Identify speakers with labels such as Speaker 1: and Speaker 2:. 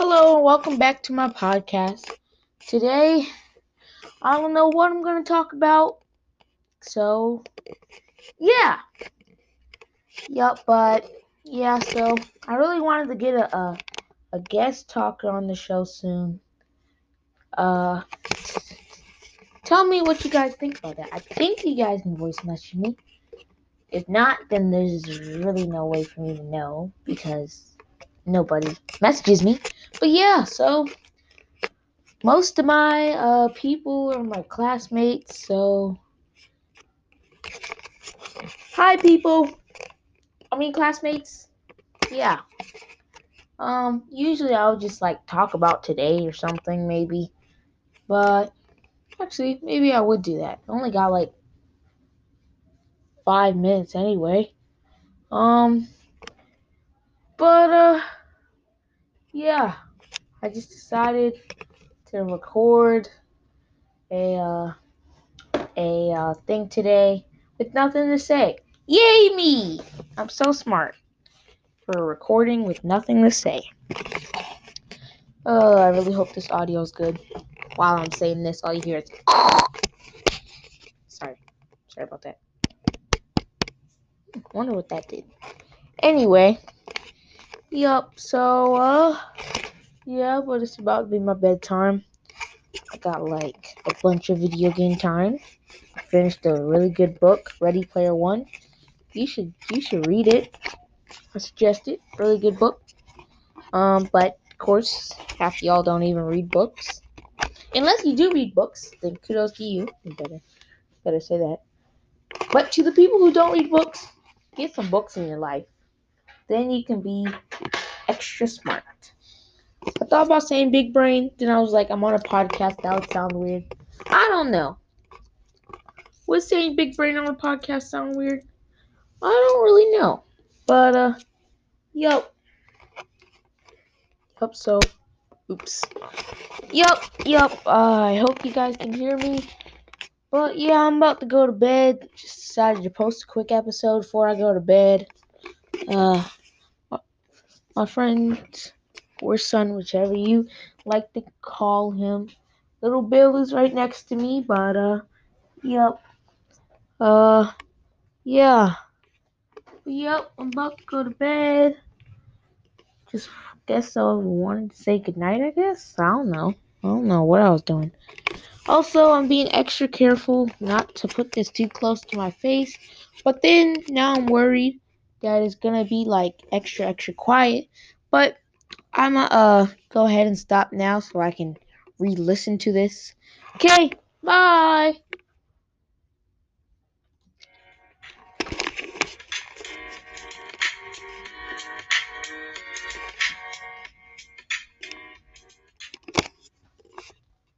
Speaker 1: welcome back to my podcast. Today, I don't know what I'm going to talk about. So, yeah. Yup, but yeah, so I really wanted to get a, a, a guest talker on the show soon. Uh, tell me what you guys think about that. I think you guys can voice message me. If not, then there's really no way for me to know because nobody messages me. But yeah, so most of my uh, people are my classmates. So hi, people. I mean, classmates. Yeah. Um. Usually, I'll just like talk about today or something, maybe. But actually, maybe I would do that. I only got like five minutes anyway. Um. But uh yeah, I just decided to record a uh, a uh, thing today with nothing to say. Yay me! I'm so smart for recording with nothing to say. Oh, I really hope this audio is good. While I'm saying this, all you hear is. Sorry, sorry about that. Wonder what that did. Anyway, yup. So, uh. Yeah, but it's about to be my bedtime. I got like a bunch of video game time. I finished a really good book, Ready Player One. You should you should read it. I suggest it. Really good book. Um, but of course, half y'all don't even read books. Unless you do read books, then kudos to you. You better better say that. But to the people who don't read books, get some books in your life. Then you can be extra smart. I thought about saying big brain, then I was like, I'm on a podcast. That would sound weird. I don't know. Would saying big brain on a podcast sound weird? I don't really know. But, uh, yup. Yup, so, oops. Yup, yup. Uh, I hope you guys can hear me. But, yeah, I'm about to go to bed. Just decided to post a quick episode before I go to bed. Uh, my friend or son, whichever you like to call him. Little Bill is right next to me, but uh, yep. Uh, yeah. Yep, I'm about to go to bed. Just guess I wanted to say goodnight, I guess. I don't know. I don't know what I was doing. Also, I'm being extra careful not to put this too close to my face. But then now I'm worried that it's gonna be like extra, extra quiet. But I'm gonna uh go ahead and stop now so I can re-listen to this. Okay, bye.